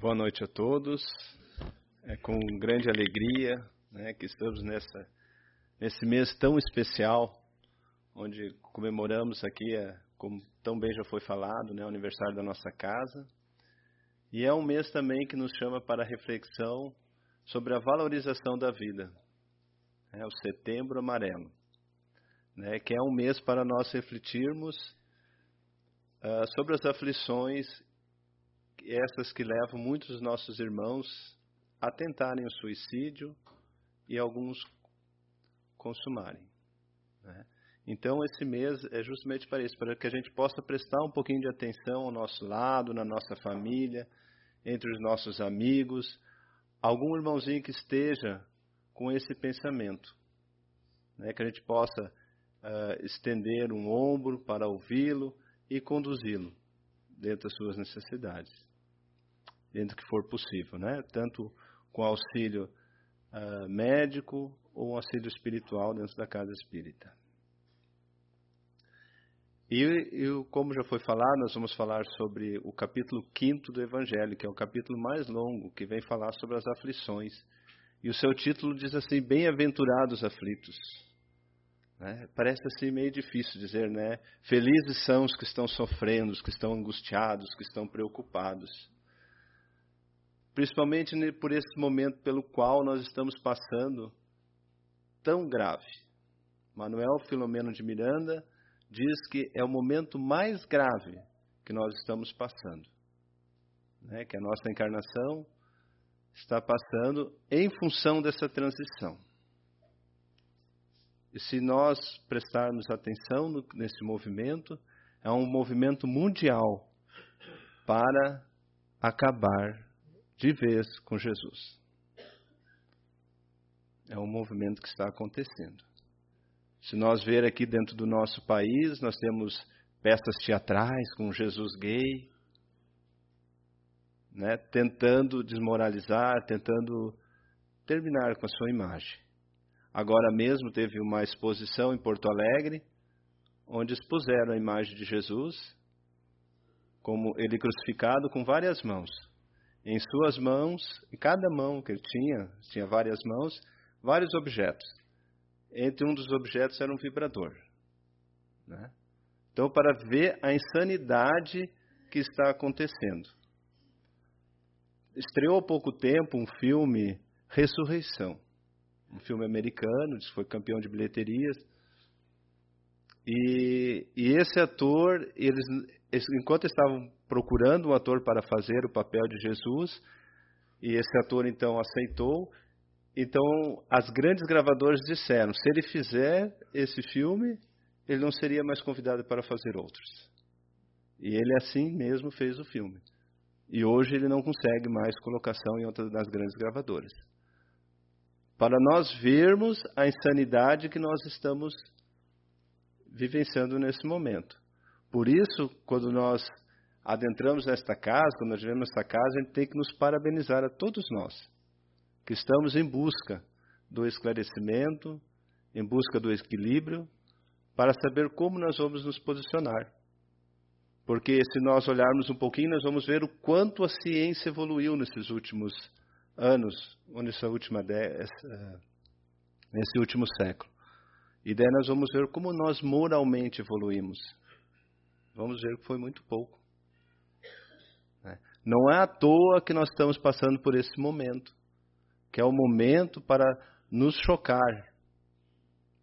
Boa noite a todos. É com grande alegria né, que estamos nessa, nesse mês tão especial, onde comemoramos aqui, é, como tão bem já foi falado, né, o aniversário da nossa casa. E é um mês também que nos chama para reflexão sobre a valorização da vida. É o Setembro Amarelo, né, que é um mês para nós refletirmos uh, sobre as aflições essas que levam muitos dos nossos irmãos a tentarem o suicídio e alguns consumarem. Né? Então, esse mês é justamente para isso, para que a gente possa prestar um pouquinho de atenção ao nosso lado, na nossa família, entre os nossos amigos, algum irmãozinho que esteja com esse pensamento, né? que a gente possa uh, estender um ombro para ouvi-lo e conduzi-lo dentro das suas necessidades dentro que for possível, né? Tanto com auxílio uh, médico ou auxílio espiritual dentro da casa espírita. E, e, como já foi falado, nós vamos falar sobre o capítulo 5 do Evangelho, que é o capítulo mais longo, que vem falar sobre as aflições. E o seu título diz assim: Bem-aventurados aflitos. Né? Parece assim meio difícil dizer, né? Felizes são os que estão sofrendo, os que estão angustiados, que estão preocupados principalmente por esse momento pelo qual nós estamos passando tão grave. Manuel Filomeno de Miranda diz que é o momento mais grave que nós estamos passando, né? que a nossa encarnação está passando em função dessa transição. E se nós prestarmos atenção no, nesse movimento, é um movimento mundial para acabar de vez com Jesus. É um movimento que está acontecendo. Se nós ver aqui dentro do nosso país, nós temos peças teatrais com Jesus gay, né, tentando desmoralizar, tentando terminar com a sua imagem. Agora mesmo teve uma exposição em Porto Alegre, onde expuseram a imagem de Jesus, como ele crucificado com várias mãos em suas mãos, em cada mão que ele tinha, tinha várias mãos, vários objetos. Entre um dos objetos era um vibrador. Né? Então, para ver a insanidade que está acontecendo. Estreou há pouco tempo um filme, Ressurreição. Um filme americano, foi campeão de bilheterias. E, e esse ator, eles, enquanto estavam procurando um ator para fazer o papel de Jesus, e esse ator então aceitou. Então, as grandes gravadoras disseram: se ele fizer esse filme, ele não seria mais convidado para fazer outros. E ele assim mesmo fez o filme. E hoje ele não consegue mais colocação em outras das grandes gravadoras. Para nós vermos a insanidade que nós estamos vivenciando nesse momento. Por isso, quando nós adentramos nesta casa, quando nós vivemos nesta casa, a gente tem que nos parabenizar a todos nós, que estamos em busca do esclarecimento, em busca do equilíbrio, para saber como nós vamos nos posicionar. Porque se nós olharmos um pouquinho, nós vamos ver o quanto a ciência evoluiu nesses últimos anos, ou nessa última nesse último século. E daí nós vamos ver como nós moralmente evoluímos. Vamos ver que foi muito pouco. Não é à toa que nós estamos passando por esse momento, que é o momento para nos chocar,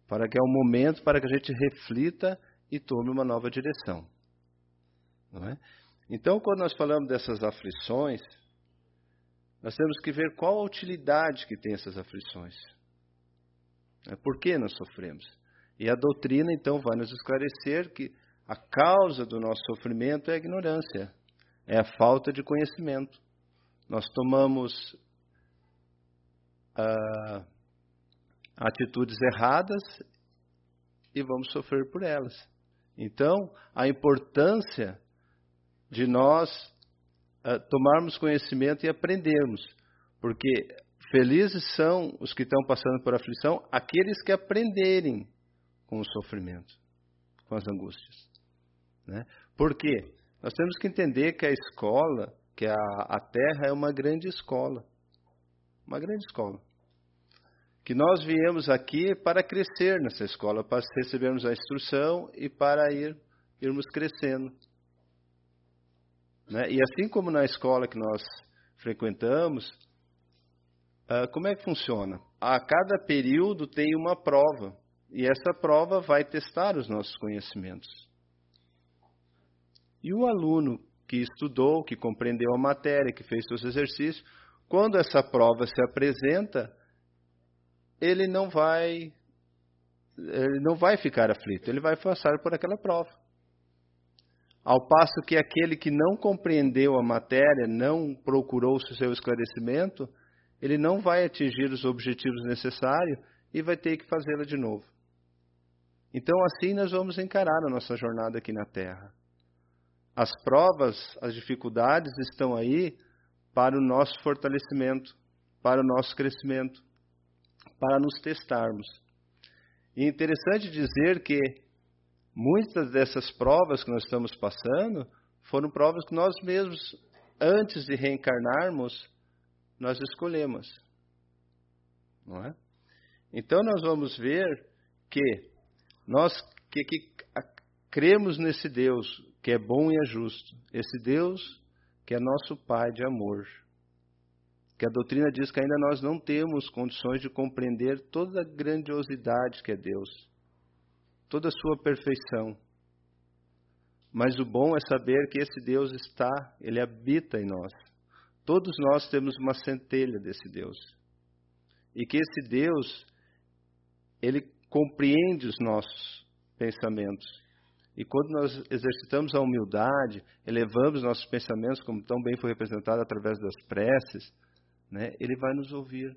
para que é o momento para que a gente reflita e tome uma nova direção. Não é? Então, quando nós falamos dessas aflições, nós temos que ver qual a utilidade que tem essas aflições. É por que nós sofremos? E a doutrina, então, vai nos esclarecer que a causa do nosso sofrimento é a ignorância, é a falta de conhecimento. Nós tomamos ah, atitudes erradas e vamos sofrer por elas. Então, a importância de nós ah, tomarmos conhecimento e aprendermos, porque felizes são os que estão passando por aflição, aqueles que aprenderem com o sofrimento, com as angústias. Né? Por quê? Nós temos que entender que a escola que a, a Terra é uma grande escola. Uma grande escola. Que nós viemos aqui para crescer nessa escola, para recebermos a instrução e para ir, irmos crescendo. Né? E assim como na escola que nós frequentamos, uh, como é que funciona? A cada período tem uma prova, e essa prova vai testar os nossos conhecimentos. E o aluno que estudou, que compreendeu a matéria, que fez seus exercícios, quando essa prova se apresenta, ele não vai ele não vai ficar aflito, ele vai passar por aquela prova. Ao passo que aquele que não compreendeu a matéria, não procurou o seu esclarecimento, ele não vai atingir os objetivos necessários e vai ter que fazê-la de novo. Então, assim nós vamos encarar a nossa jornada aqui na Terra. As provas, as dificuldades estão aí para o nosso fortalecimento, para o nosso crescimento, para nos testarmos. E é interessante dizer que muitas dessas provas que nós estamos passando foram provas que nós mesmos, antes de reencarnarmos, nós escolhemos. Não é? Então nós vamos ver que nós que, que cremos nesse Deus que é bom e é justo. Esse Deus que é nosso Pai de amor. Que a doutrina diz que ainda nós não temos condições de compreender toda a grandiosidade que é Deus, toda a sua perfeição. Mas o bom é saber que esse Deus está, ele habita em nós. Todos nós temos uma centelha desse Deus. E que esse Deus, ele compreende os nossos pensamentos e quando nós exercitamos a humildade, elevamos nossos pensamentos, como tão bem foi representado através das preces, né, ele vai nos ouvir.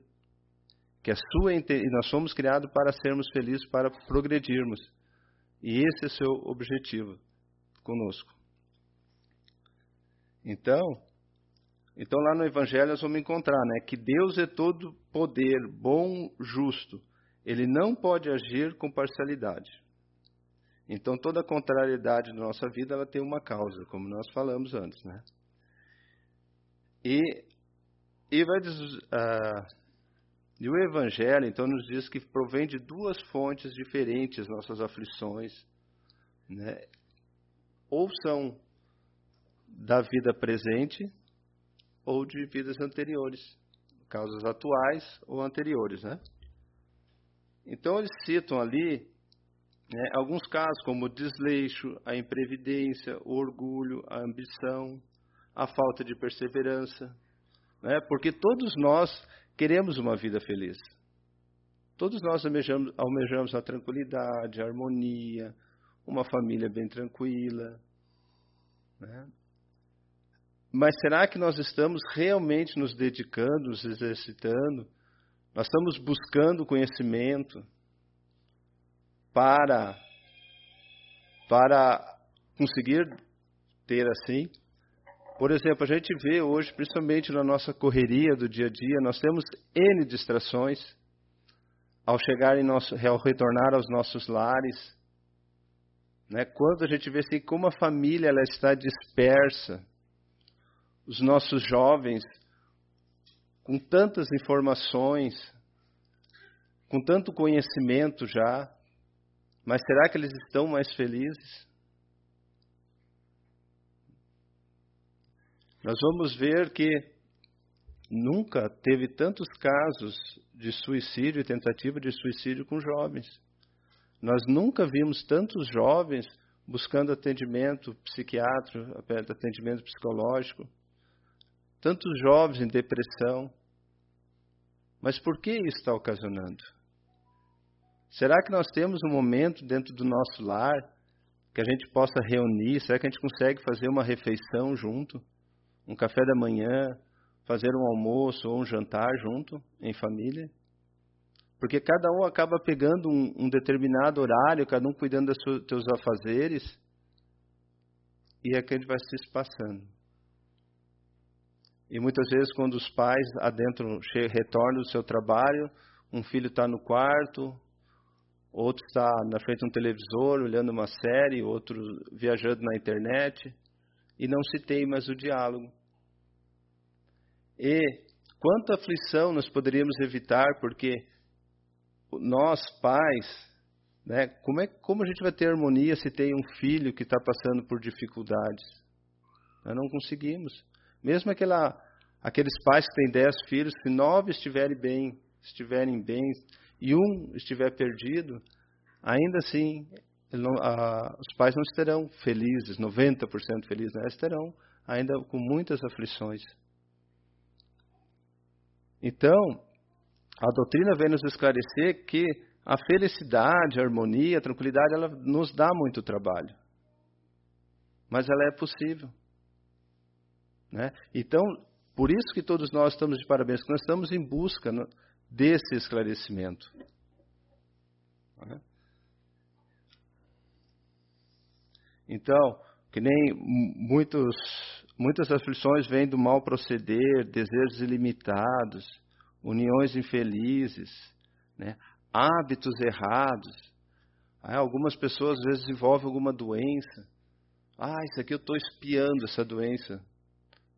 Que a sua e nós somos criados para sermos felizes, para progredirmos. E esse é o seu objetivo conosco. Então, então lá no Evangelho nós vamos encontrar, né, que Deus é todo poder, bom, justo. Ele não pode agir com parcialidade. Então toda contrariedade da nossa vida ela tem uma causa, como nós falamos antes, né? E e vai uh, e o Evangelho então nos diz que provém de duas fontes diferentes nossas aflições, né? Ou são da vida presente ou de vidas anteriores, causas atuais ou anteriores, né? Então eles citam ali né? Alguns casos, como o desleixo, a imprevidência, o orgulho, a ambição, a falta de perseverança. Né? Porque todos nós queremos uma vida feliz. Todos nós almejamos, almejamos a tranquilidade, a harmonia, uma família bem tranquila. Né? Mas será que nós estamos realmente nos dedicando, nos exercitando? Nós estamos buscando conhecimento? Para para conseguir ter assim. Por exemplo, a gente vê hoje, principalmente na nossa correria do dia a dia, nós temos N distrações ao chegar em nosso, ao retornar aos nossos lares. Né? Quando a gente vê assim, como a família ela está dispersa, os nossos jovens com tantas informações, com tanto conhecimento já, mas será que eles estão mais felizes? Nós vamos ver que nunca teve tantos casos de suicídio e tentativa de suicídio com jovens. Nós nunca vimos tantos jovens buscando atendimento psiquiátrico, atendimento psicológico, tantos jovens em depressão. Mas por que isso está ocasionando? Será que nós temos um momento dentro do nosso lar que a gente possa reunir? Será que a gente consegue fazer uma refeição junto? Um café da manhã, fazer um almoço ou um jantar junto, em família? Porque cada um acaba pegando um, um determinado horário, cada um cuidando dos seus afazeres, e é que a gente vai se passando. E muitas vezes, quando os pais adentro retornam do seu trabalho, um filho está no quarto, outro está na frente de um televisor olhando uma série, outro viajando na internet, e não se tem mais o diálogo. E quanta aflição nós poderíamos evitar, porque nós, pais, né, como, é, como a gente vai ter harmonia se tem um filho que está passando por dificuldades? Nós não conseguimos. Mesmo aquela, aqueles pais que têm dez filhos, se nove estiverem bem, estiverem bem e um estiver perdido, ainda assim não, a, os pais não estarão felizes, 90% felizes, né? estarão ainda com muitas aflições. Então, a doutrina vem nos esclarecer que a felicidade, a harmonia, a tranquilidade, ela nos dá muito trabalho. Mas ela é possível. Né? Então, por isso que todos nós estamos de parabéns, que nós estamos em busca desse esclarecimento. Né? Então, que nem muitos, muitas aflições vêm do mal proceder, desejos ilimitados, uniões infelizes, né? hábitos errados. Algumas pessoas às vezes desenvolvem alguma doença. Ah, isso aqui eu estou espiando essa doença.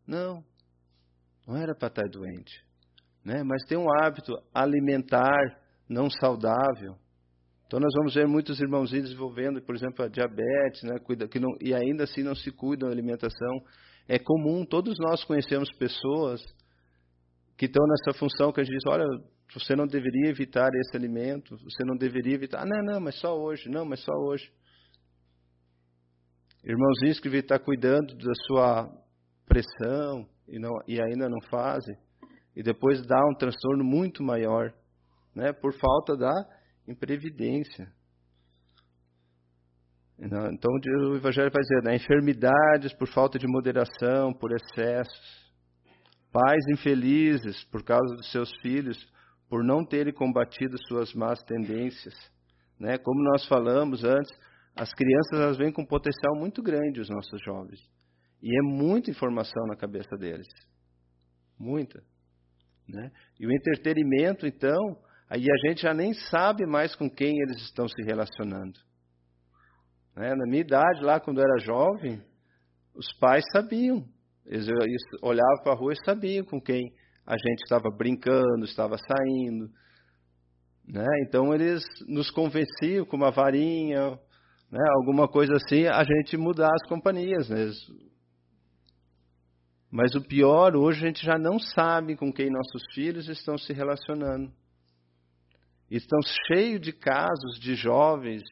Não, não era para estar doente. Né? Mas tem um hábito alimentar não saudável. Então nós vamos ver muitos irmãozinhos desenvolvendo, por exemplo, a diabetes, né, que não, e ainda assim não se cuidam da alimentação. É comum, todos nós conhecemos pessoas que estão nessa função que a gente diz, olha, você não deveria evitar esse alimento, você não deveria evitar. Ah, não, não, mas só hoje, não, mas só hoje. Irmãozinhos que estar cuidando da sua pressão e, não, e ainda não fazem, e depois dá um transtorno muito maior, né, por falta da em previdência. Então o Evangelho vai dizer, né, enfermidades por falta de moderação, por excessos, pais infelizes por causa dos seus filhos, por não terem combatido suas más tendências. Né? Como nós falamos antes, as crianças elas vêm com um potencial muito grande, os nossos jovens. E é muita informação na cabeça deles. Muita. Né? E o entretenimento, então, Aí a gente já nem sabe mais com quem eles estão se relacionando. Né? Na minha idade, lá quando eu era jovem, os pais sabiam. Eles olhavam para a rua e sabiam com quem a gente estava brincando, estava saindo. Né? Então eles nos convenciam com uma varinha, né? alguma coisa assim, a gente mudar as companhias. Né? Mas o pior, hoje a gente já não sabe com quem nossos filhos estão se relacionando. Estão cheios de casos de jovens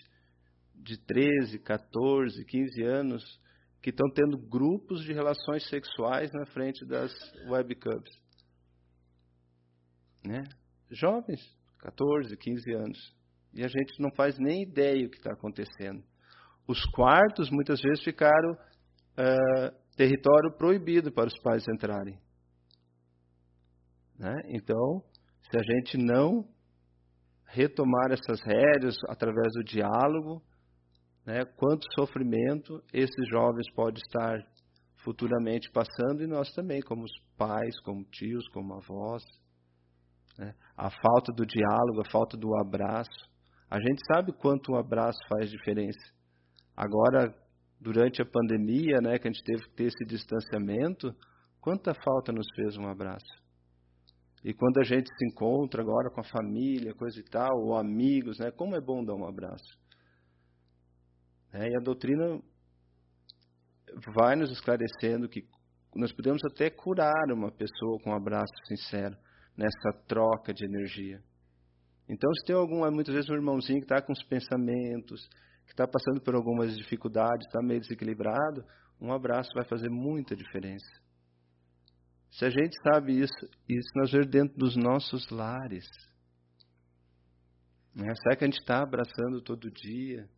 de 13, 14, 15 anos que estão tendo grupos de relações sexuais na frente das webcams. Né? Jovens, 14, 15 anos. E a gente não faz nem ideia o que está acontecendo. Os quartos muitas vezes ficaram uh, território proibido para os pais entrarem. Né? Então, se a gente não retomar essas rédeas através do diálogo, né, quanto sofrimento esses jovens podem estar futuramente passando e nós também, como pais, como tios, como avós. Né, a falta do diálogo, a falta do abraço. A gente sabe quanto um abraço faz diferença. Agora, durante a pandemia, né, que a gente teve que ter esse distanciamento, quanta falta nos fez um abraço. E quando a gente se encontra agora com a família, coisa e tal, ou amigos, né? Como é bom dar um abraço. É, e a doutrina vai nos esclarecendo que nós podemos até curar uma pessoa com um abraço sincero nessa troca de energia. Então, se tem algum, muitas vezes um irmãozinho que está com os pensamentos, que está passando por algumas dificuldades, está meio desequilibrado, um abraço vai fazer muita diferença. Se a gente sabe isso, isso nós vemos dentro dos nossos lares. Né? Será que a gente está abraçando todo dia?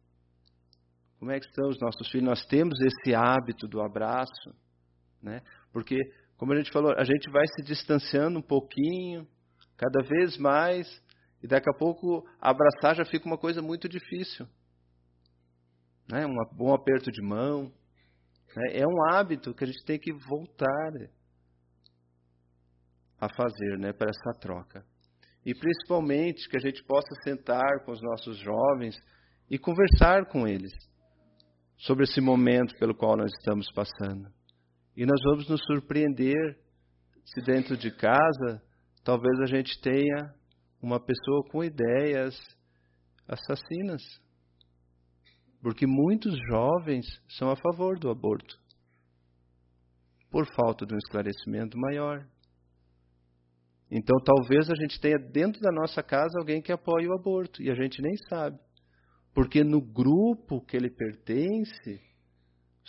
Como é que estão os nossos filhos? Nós temos esse hábito do abraço, né? Porque, como a gente falou, a gente vai se distanciando um pouquinho, cada vez mais, e daqui a pouco abraçar já fica uma coisa muito difícil. Né? Um bom aperto de mão. Né? É um hábito que a gente tem que voltar a fazer né, para essa troca. E principalmente que a gente possa sentar com os nossos jovens e conversar com eles sobre esse momento pelo qual nós estamos passando. E nós vamos nos surpreender se dentro de casa talvez a gente tenha uma pessoa com ideias assassinas. Porque muitos jovens são a favor do aborto, por falta de um esclarecimento maior. Então, talvez a gente tenha dentro da nossa casa alguém que apoie o aborto e a gente nem sabe. Porque no grupo que ele pertence,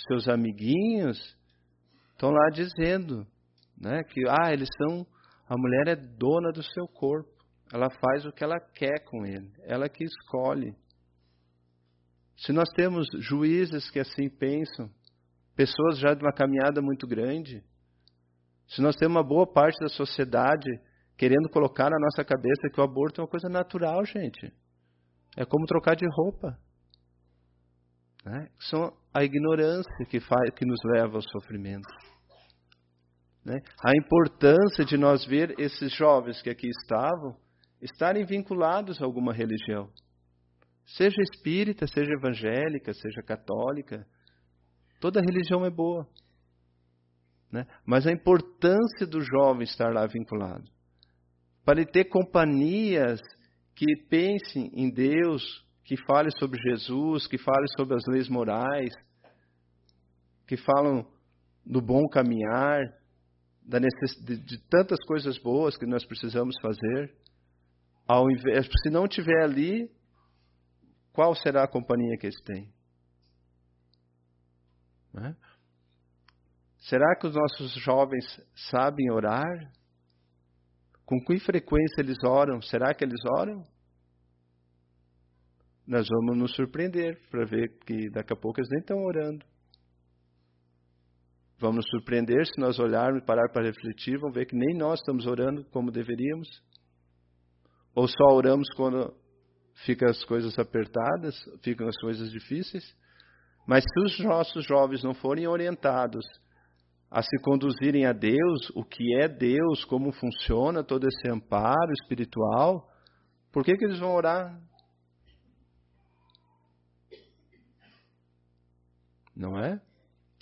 seus amiguinhos estão lá dizendo né, que ah, eles são. A mulher é dona do seu corpo. Ela faz o que ela quer com ele. Ela que escolhe. Se nós temos juízes que assim pensam, pessoas já de uma caminhada muito grande, se nós temos uma boa parte da sociedade querendo colocar na nossa cabeça que o aborto é uma coisa natural, gente. É como trocar de roupa. Né? São a ignorância que, faz, que nos leva ao sofrimento. Né? A importância de nós ver esses jovens que aqui estavam estarem vinculados a alguma religião. Seja espírita, seja evangélica, seja católica. Toda religião é boa. Né? Mas a importância do jovem estar lá vinculado. Para ele ter companhias que pensem em Deus, que falem sobre Jesus, que falem sobre as leis morais, que falam do bom caminhar, da de, de tantas coisas boas que nós precisamos fazer. Ao invés, se não tiver ali, qual será a companhia que eles têm? Né? Será que os nossos jovens sabem orar? Com que frequência eles oram? Será que eles oram? Nós vamos nos surpreender para ver que daqui a pouco eles nem estão orando. Vamos nos surpreender se nós olharmos e parar para refletir, vamos ver que nem nós estamos orando como deveríamos. Ou só oramos quando ficam as coisas apertadas, ficam as coisas difíceis. Mas se os nossos jovens não forem orientados a se conduzirem a Deus, o que é Deus, como funciona todo esse amparo espiritual, por que, que eles vão orar? Não é?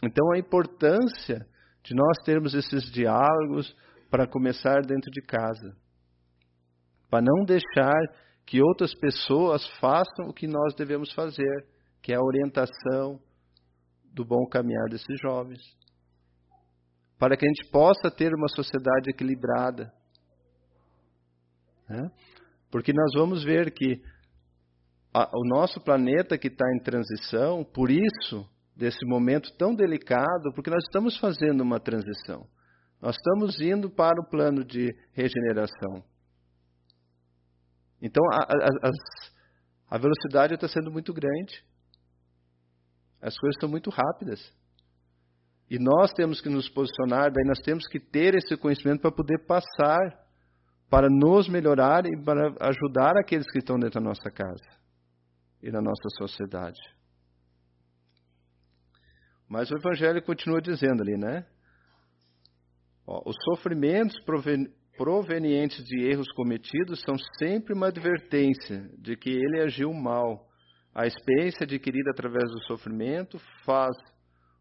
Então a importância de nós termos esses diálogos para começar dentro de casa, para não deixar que outras pessoas façam o que nós devemos fazer, que é a orientação do bom caminhar desses jovens para que a gente possa ter uma sociedade equilibrada. Né? Porque nós vamos ver que a, o nosso planeta que está em transição, por isso, desse momento tão delicado, porque nós estamos fazendo uma transição. Nós estamos indo para o plano de regeneração. Então, a, a, a velocidade está sendo muito grande. As coisas estão muito rápidas. E nós temos que nos posicionar, daí nós temos que ter esse conhecimento para poder passar, para nos melhorar e para ajudar aqueles que estão dentro da nossa casa e na nossa sociedade. Mas o Evangelho continua dizendo ali, né? Ó, os sofrimentos provenientes de erros cometidos são sempre uma advertência de que ele agiu mal. A experiência adquirida através do sofrimento faz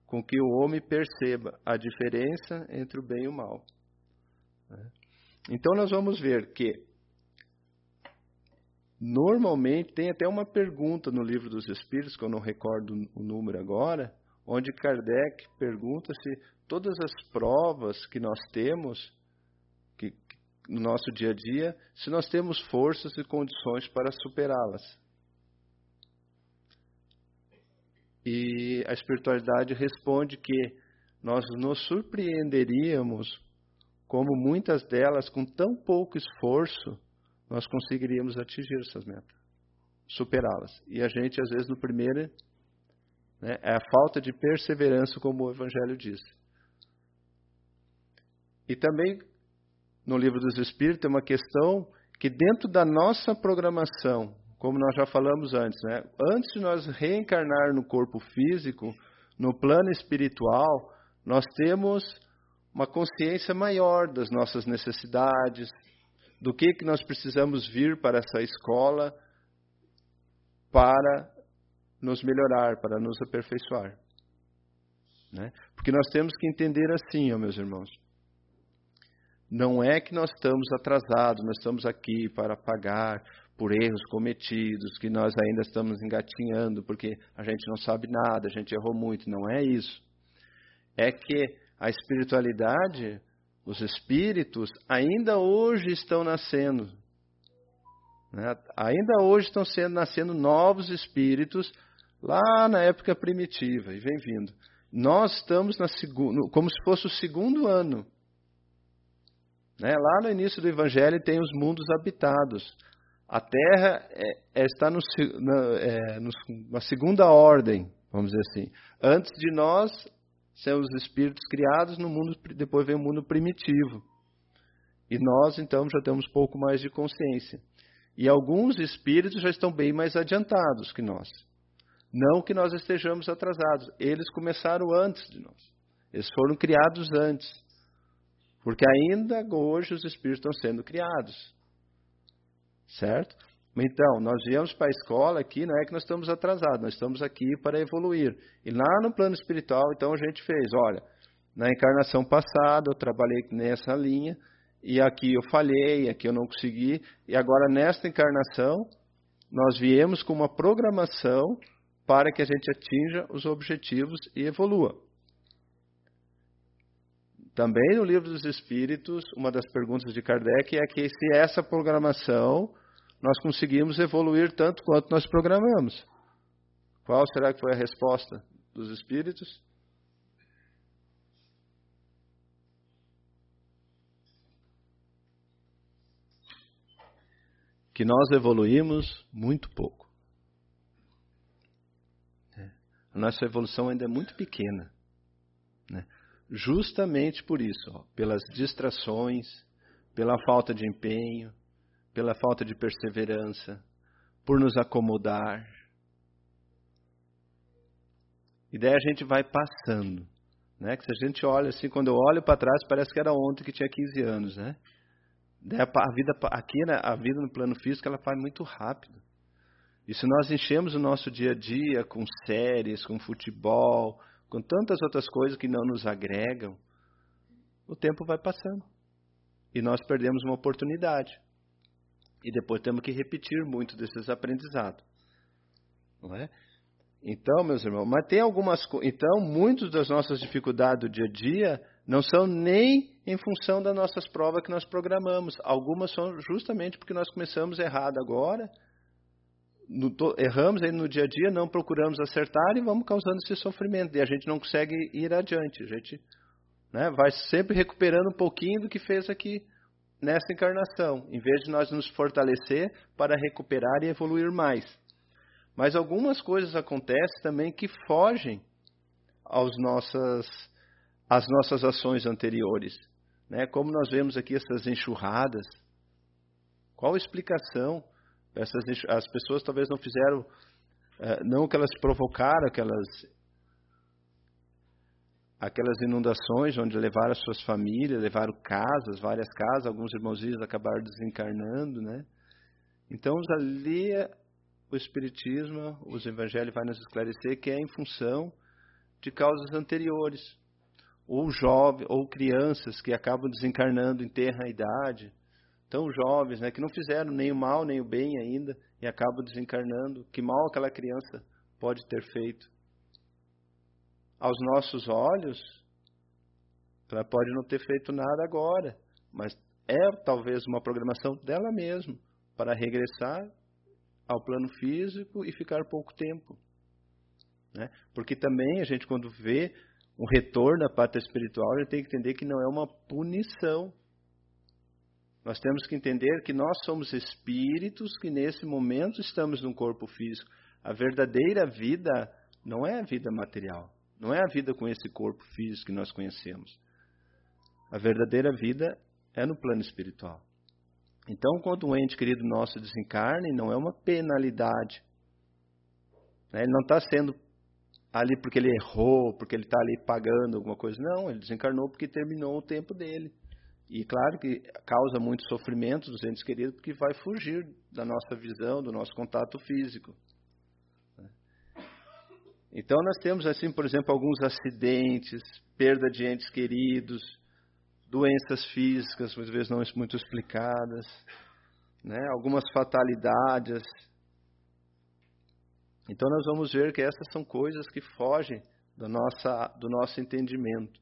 com que o homem perceba a diferença entre o bem e o mal. Né? Então nós vamos ver que normalmente tem até uma pergunta no livro dos Espíritos, que eu não recordo o número agora, onde Kardec pergunta se todas as provas que nós temos no nosso dia a dia, se nós temos forças e condições para superá-las. E a espiritualidade responde que nós nos surpreenderíamos como muitas delas, com tão pouco esforço, nós conseguiríamos atingir essas metas, superá-las. E a gente, às vezes, no primeiro, né, é a falta de perseverança, como o Evangelho diz. E também, no Livro dos Espíritos, tem uma questão que, dentro da nossa programação, como nós já falamos antes, né? Antes de nós reencarnar no corpo físico, no plano espiritual, nós temos uma consciência maior das nossas necessidades, do que que nós precisamos vir para essa escola para nos melhorar, para nos aperfeiçoar. Né? Porque nós temos que entender assim, ó, meus irmãos. Não é que nós estamos atrasados, nós estamos aqui para pagar por erros cometidos, que nós ainda estamos engatinhando porque a gente não sabe nada, a gente errou muito. Não é isso. É que a espiritualidade, os espíritos, ainda hoje estão nascendo. Né? Ainda hoje estão sendo nascendo novos espíritos lá na época primitiva e vem vindo. Nós estamos na segundo, como se fosse o segundo ano né? Lá no início do Evangelho tem os mundos habitados. A Terra é, é, está no, na, é, numa segunda ordem, vamos dizer assim. Antes de nós ser os espíritos criados, no mundo, depois vem o mundo primitivo. E nós, então, já temos pouco mais de consciência. E alguns espíritos já estão bem mais adiantados que nós. Não que nós estejamos atrasados. Eles começaram antes de nós. Eles foram criados antes. Porque ainda hoje os espíritos estão sendo criados. Certo? Então, nós viemos para a escola aqui, não é que nós estamos atrasados, nós estamos aqui para evoluir. E lá no plano espiritual, então a gente fez, olha, na encarnação passada eu trabalhei nessa linha, e aqui eu falhei, aqui eu não consegui, e agora nesta encarnação, nós viemos com uma programação para que a gente atinja os objetivos e evolua. Também no livro dos Espíritos, uma das perguntas de Kardec é que se essa programação nós conseguimos evoluir tanto quanto nós programamos. Qual será que foi a resposta dos Espíritos? Que nós evoluímos muito pouco. É. A nossa evolução ainda é muito pequena. Justamente por isso, ó, pelas distrações, pela falta de empenho, pela falta de perseverança, por nos acomodar. E daí a gente vai passando. Né? Que se a gente olha assim, quando eu olho para trás, parece que era ontem que tinha 15 anos. Né? Daí a vida, aqui, né, a vida no plano físico, ela vai muito rápido. E se nós enchemos o nosso dia a dia com séries, com futebol, com tantas outras coisas que não nos agregam, o tempo vai passando. E nós perdemos uma oportunidade. E depois temos que repetir muito desses aprendizados. Não é? Então, meus irmãos, mas tem algumas Então, muitas das nossas dificuldades do dia a dia não são nem em função das nossas provas que nós programamos. Algumas são justamente porque nós começamos errado agora no, erramos aí no dia a dia, não procuramos acertar e vamos causando esse sofrimento. E a gente não consegue ir adiante. A gente né, vai sempre recuperando um pouquinho do que fez aqui nessa encarnação, em vez de nós nos fortalecer para recuperar e evoluir mais. Mas algumas coisas acontecem também que fogem aos nossas, às nossas ações anteriores. Né? Como nós vemos aqui essas enxurradas. Qual a explicação? Essas, as pessoas talvez não fizeram, é, não que elas provocaram aquelas, aquelas inundações onde levaram as suas famílias, levaram casas, várias casas, alguns irmãozinhos acabaram desencarnando, né? Então, ali o Espiritismo, os Evangelhos vai nos esclarecer que é em função de causas anteriores, ou jovens, ou crianças que acabam desencarnando em terra idade, tão jovens, né, que não fizeram nem o mal nem o bem ainda e acabam desencarnando. Que mal aquela criança pode ter feito? Aos nossos olhos, ela pode não ter feito nada agora, mas é talvez uma programação dela mesma para regressar ao plano físico e ficar pouco tempo. Né? Porque também a gente, quando vê um retorno à pátria espiritual, a gente tem que entender que não é uma punição, nós temos que entender que nós somos espíritos que nesse momento estamos num corpo físico. A verdadeira vida não é a vida material, não é a vida com esse corpo físico que nós conhecemos. A verdadeira vida é no plano espiritual. Então, quando um ente querido nosso desencarna, não é uma penalidade. Né? Ele não está sendo ali porque ele errou, porque ele está ali pagando alguma coisa. Não, ele desencarnou porque terminou o tempo dele. E claro que causa muito sofrimento dos entes queridos, porque vai fugir da nossa visão, do nosso contato físico. Então nós temos assim, por exemplo, alguns acidentes, perda de entes queridos, doenças físicas, muitas vezes não muito explicadas, né? algumas fatalidades. Então nós vamos ver que essas são coisas que fogem do, nossa, do nosso entendimento.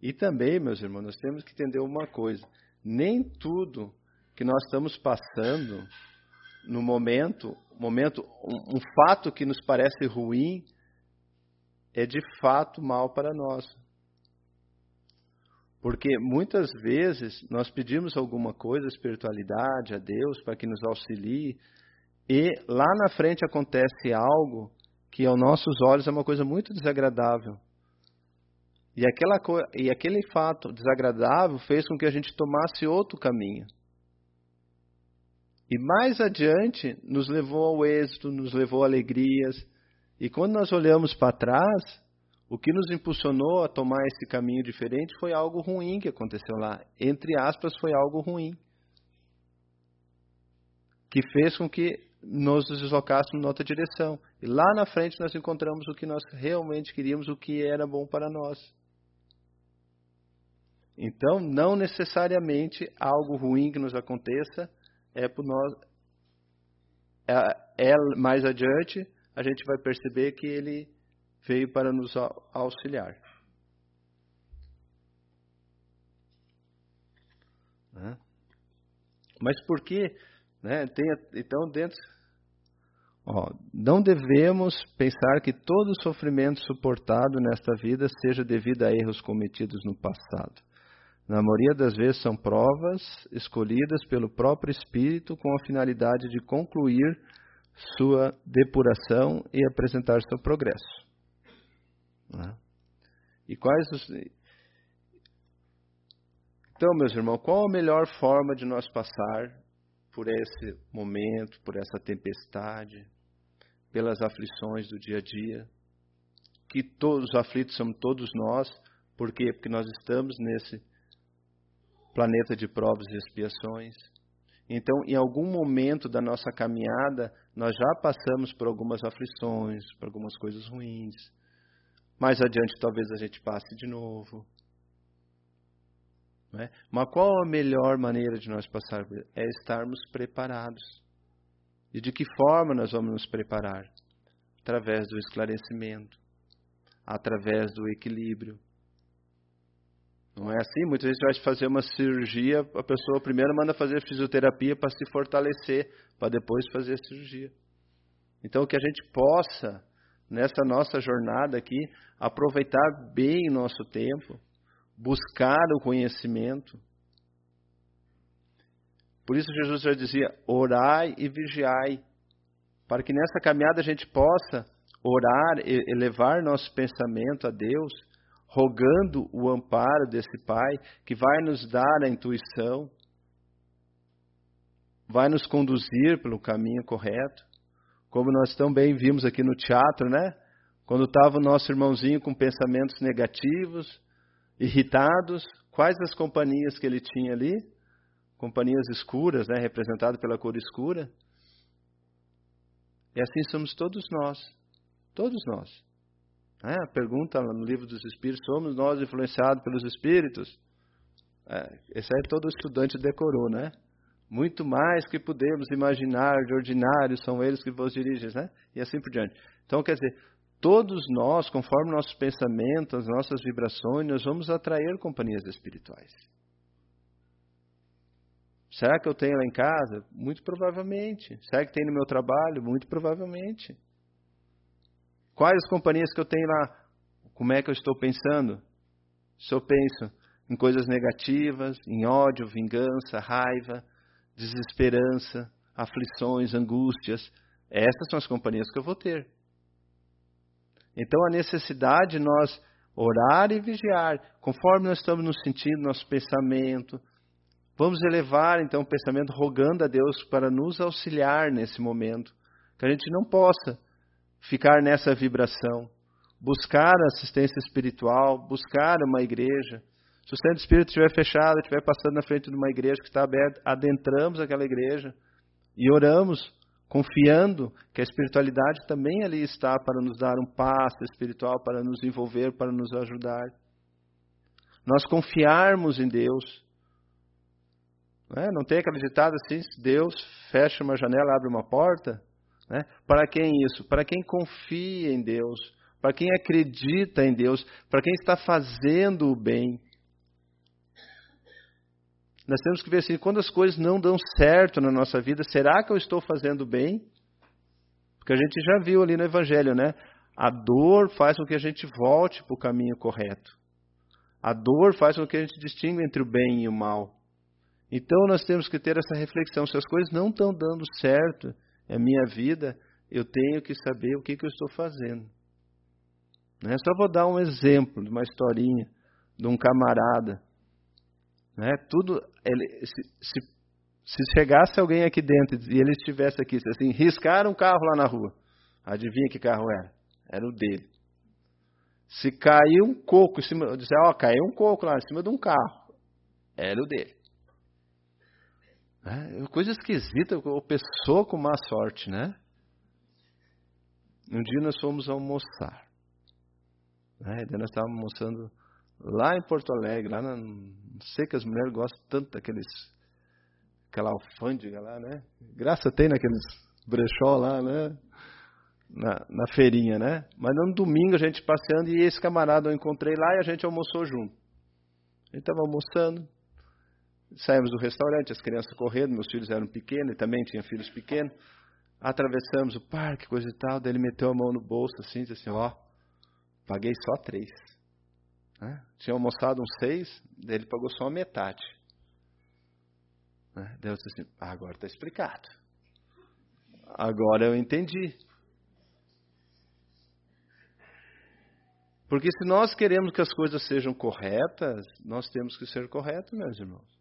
E também, meus irmãos, nós temos que entender uma coisa: nem tudo que nós estamos passando no momento, momento um, um fato que nos parece ruim, é de fato mal para nós. Porque muitas vezes nós pedimos alguma coisa, espiritualidade, a Deus, para que nos auxilie, e lá na frente acontece algo que aos nossos olhos é uma coisa muito desagradável. E, aquela, e aquele fato desagradável fez com que a gente tomasse outro caminho. E mais adiante nos levou ao êxito, nos levou a alegrias. E quando nós olhamos para trás, o que nos impulsionou a tomar esse caminho diferente foi algo ruim que aconteceu lá. Entre aspas, foi algo ruim. Que fez com que nos deslocássemos em outra direção. E lá na frente nós encontramos o que nós realmente queríamos, o que era bom para nós. Então, não necessariamente algo ruim que nos aconteça é por nós. É, é, mais adiante, a gente vai perceber que ele veio para nos auxiliar. Né? Mas por que? Né? Tem, então, dentro. Ó, não devemos pensar que todo sofrimento suportado nesta vida seja devido a erros cometidos no passado. Na maioria das vezes são provas escolhidas pelo próprio Espírito com a finalidade de concluir sua depuração e apresentar seu progresso. Né? E quais os. Então, meus irmãos, qual a melhor forma de nós passar por esse momento, por essa tempestade, pelas aflições do dia a dia? Que todos os aflitos somos todos nós, por quê? Porque nós estamos nesse planeta de provas e expiações. Então, em algum momento da nossa caminhada, nós já passamos por algumas aflições, por algumas coisas ruins. Mais adiante, talvez a gente passe de novo. É? Mas qual a melhor maneira de nós passar? É estarmos preparados. E de que forma nós vamos nos preparar? Através do esclarecimento, através do equilíbrio, não é assim? Muitas vezes vai fazer uma cirurgia, a pessoa primeiro manda fazer fisioterapia para se fortalecer, para depois fazer a cirurgia. Então, que a gente possa, nessa nossa jornada aqui, aproveitar bem nosso tempo, buscar o conhecimento. Por isso, Jesus já dizia: orai e vigiai, para que nessa caminhada a gente possa orar, elevar nosso pensamento a Deus rogando o amparo desse Pai que vai nos dar a intuição, vai nos conduzir pelo caminho correto, como nós também vimos aqui no teatro, né? Quando estava o nosso irmãozinho com pensamentos negativos, irritados, quais as companhias que ele tinha ali? Companhias escuras, né? Representado pela cor escura. E assim somos todos nós, todos nós. É, a pergunta no livro dos Espíritos: somos nós influenciados pelos Espíritos? É, esse aí todo estudante decorou, né? Muito mais que podemos imaginar de ordinário são eles que vos dirigem, né? E assim por diante. Então, quer dizer, todos nós, conforme nossos pensamentos, as nossas vibrações, nós vamos atrair companhias espirituais. Será que eu tenho lá em casa? Muito provavelmente. Será que tem no meu trabalho? Muito provavelmente. Quais as companhias que eu tenho lá? Como é que eu estou pensando? Se eu penso em coisas negativas, em ódio, vingança, raiva, desesperança, aflições, angústias, essas são as companhias que eu vou ter. Então a necessidade de nós orar e vigiar, conforme nós estamos nos sentindo, nosso pensamento, vamos elevar então o pensamento rogando a Deus para nos auxiliar nesse momento, que a gente não possa ficar nessa vibração, buscar assistência espiritual, buscar uma igreja. Se o centro espírita estiver fechado, estiver passando na frente de uma igreja que está aberta, adentramos aquela igreja e oramos, confiando que a espiritualidade também ali está para nos dar um passo espiritual, para nos envolver, para nos ajudar. nós confiarmos em Deus. Não, é? não tem acreditado assim, Deus fecha uma janela, abre uma porta? Né? Para quem isso? Para quem confia em Deus, para quem acredita em Deus, para quem está fazendo o bem. Nós temos que ver assim, quando as coisas não dão certo na nossa vida, será que eu estou fazendo bem? Porque a gente já viu ali no Evangelho, né? A dor faz com que a gente volte para o caminho correto. A dor faz com que a gente distinga entre o bem e o mal. Então nós temos que ter essa reflexão. Se as coisas não estão dando certo na minha vida, eu tenho que saber o que, que eu estou fazendo. Né? Só vou dar um exemplo de uma historinha de um camarada. Né? Tudo, ele, se, se, se, chegasse alguém aqui dentro e ele estivesse aqui, assim, riscaram um carro lá na rua, adivinha que carro era? Era o dele. Se caiu um coco em cima, eu disse, ó, caiu um coco lá em cima de um carro, era o dele. É, coisa esquisita, a pessoa com má sorte, né? Um dia nós fomos almoçar. Né? Nós estávamos almoçando lá em Porto Alegre, lá na. Não sei que as mulheres gostam tanto daqueles. aquela alfândega lá, né? Graça tem naqueles brechó lá, né? Na, na feirinha, né? Mas no domingo a gente passeando e esse camarada eu encontrei lá e a gente almoçou junto. Gente estava almoçando, saímos do restaurante, as crianças correndo, meus filhos eram pequenos, e também tinha filhos pequenos. Atravessamos o parque, coisa e tal, daí ele meteu a mão no bolso assim, disse assim, ó, paguei só três. Né? Tinha almoçado uns seis, daí ele pagou só a metade. Né? Daí eu disse assim, ah, agora está explicado. Agora eu entendi. Porque se nós queremos que as coisas sejam corretas, nós temos que ser corretos, meus irmãos.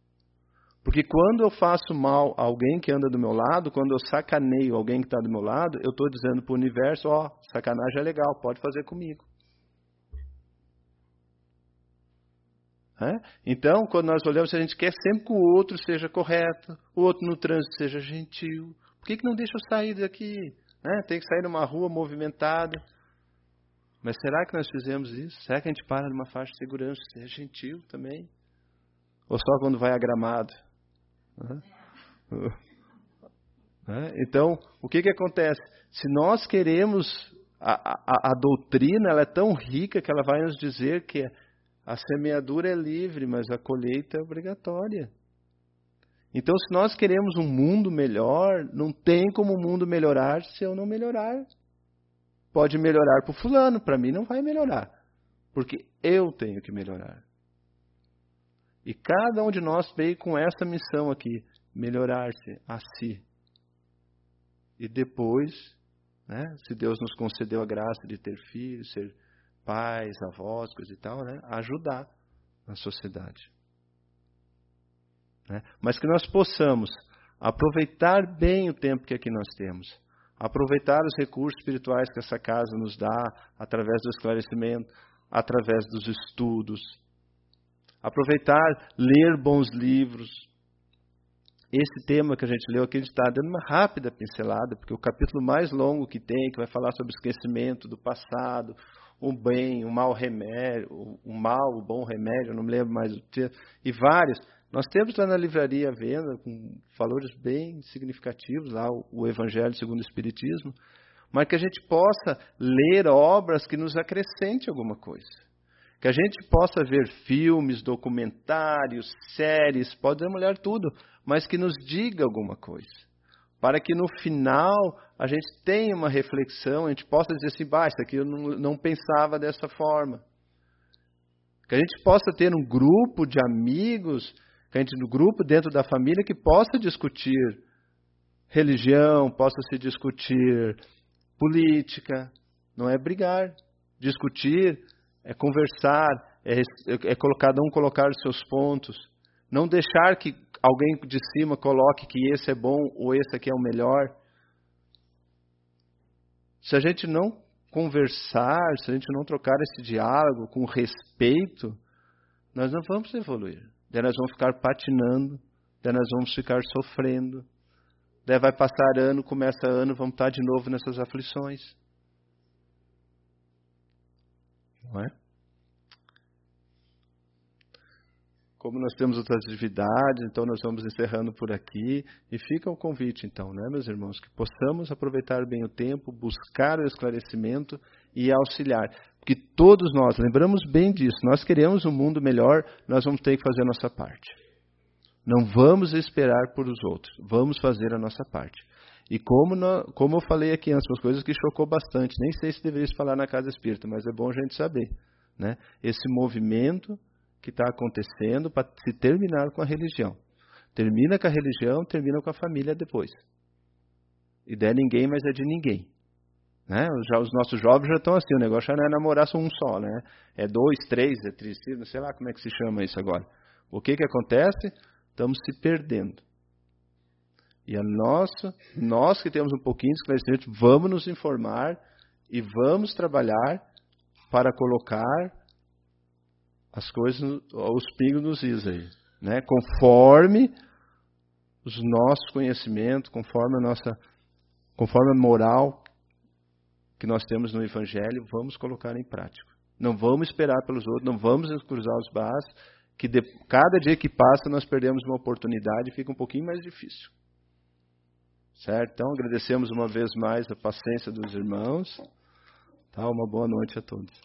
Porque quando eu faço mal a alguém que anda do meu lado, quando eu sacaneio alguém que está do meu lado, eu estou dizendo para o universo: ó, oh, sacanagem é legal, pode fazer comigo. É? Então, quando nós olhamos, a gente quer sempre que o outro seja correto, o outro no trânsito seja gentil. Por que, que não deixa eu sair daqui? É? Tem que sair numa rua movimentada. Mas será que nós fizemos isso? Será que a gente para numa faixa de segurança? É gentil também? Ou só quando vai a gramado? Então, o que, que acontece? Se nós queremos, a, a, a doutrina ela é tão rica que ela vai nos dizer que a semeadura é livre, mas a colheita é obrigatória. Então, se nós queremos um mundo melhor, não tem como o mundo melhorar se eu não melhorar. Pode melhorar para o fulano, para mim não vai melhorar. Porque eu tenho que melhorar. E cada um de nós veio com essa missão aqui: melhorar-se a si. E depois, né, se Deus nos concedeu a graça de ter filhos, ser pais, avós, coisa e tal, né, ajudar na sociedade. Né? Mas que nós possamos aproveitar bem o tempo que aqui nós temos aproveitar os recursos espirituais que essa casa nos dá, através do esclarecimento, através dos estudos. Aproveitar, ler bons livros. Esse tema que a gente leu aqui, a gente está dando uma rápida pincelada, porque o capítulo mais longo que tem, que vai falar sobre o esquecimento do passado, o bem, o mal remédio, o mal, o bom remédio, não me lembro mais o texto, e vários. Nós temos lá na livraria a venda, com valores bem significativos, lá o Evangelho segundo o Espiritismo, mas que a gente possa ler obras que nos acrescente alguma coisa. Que a gente possa ver filmes, documentários, séries, pode mulher tudo, mas que nos diga alguma coisa. Para que no final a gente tenha uma reflexão, a gente possa dizer assim, basta, que eu não, não pensava dessa forma. Que a gente possa ter um grupo de amigos gente no grupo, dentro da família, que possa discutir religião, possa se discutir política, não é brigar. Discutir é conversar, é, é cada um colocar os seus pontos. Não deixar que alguém de cima coloque que esse é bom ou esse aqui é o melhor. Se a gente não conversar, se a gente não trocar esse diálogo com respeito, nós não vamos evoluir. Daí nós vamos ficar patinando, daí nós vamos ficar sofrendo. Daí vai passar ano, começa ano, vamos estar de novo nessas aflições. Não é? como nós temos outras atividades, então nós vamos encerrando por aqui. E fica o convite, então, né, meus irmãos, que possamos aproveitar bem o tempo, buscar o esclarecimento e auxiliar. Porque todos nós, lembramos bem disso, nós queremos um mundo melhor, nós vamos ter que fazer a nossa parte. Não vamos esperar por os outros, vamos fazer a nossa parte. E como, como eu falei aqui antes, umas coisas que chocou bastante, nem sei se deveria falar na casa espírita, mas é bom a gente saber. Né? Esse movimento que está acontecendo para se terminar com a religião. Termina com a religião, termina com a família depois. Ideia é ninguém, mas é de ninguém. Né? Já, os nossos jovens já estão assim, o negócio já não é namorar só um só, né? É dois, três, é tricida, sei lá como é que se chama isso agora. O que, que acontece? Estamos se perdendo. E a nossa, nós que temos um pouquinho de esclarecimento, vamos nos informar e vamos trabalhar para colocar as coisas, os pingos nos is aí, né? Conforme os nossos conhecimentos, conforme a nossa, conforme a moral que nós temos no Evangelho, vamos colocar em prática. Não vamos esperar pelos outros, não vamos cruzar os braços, que de, cada dia que passa nós perdemos uma oportunidade e fica um pouquinho mais difícil. Certo? Então agradecemos uma vez mais a paciência dos irmãos. Tá? Uma boa noite a todos.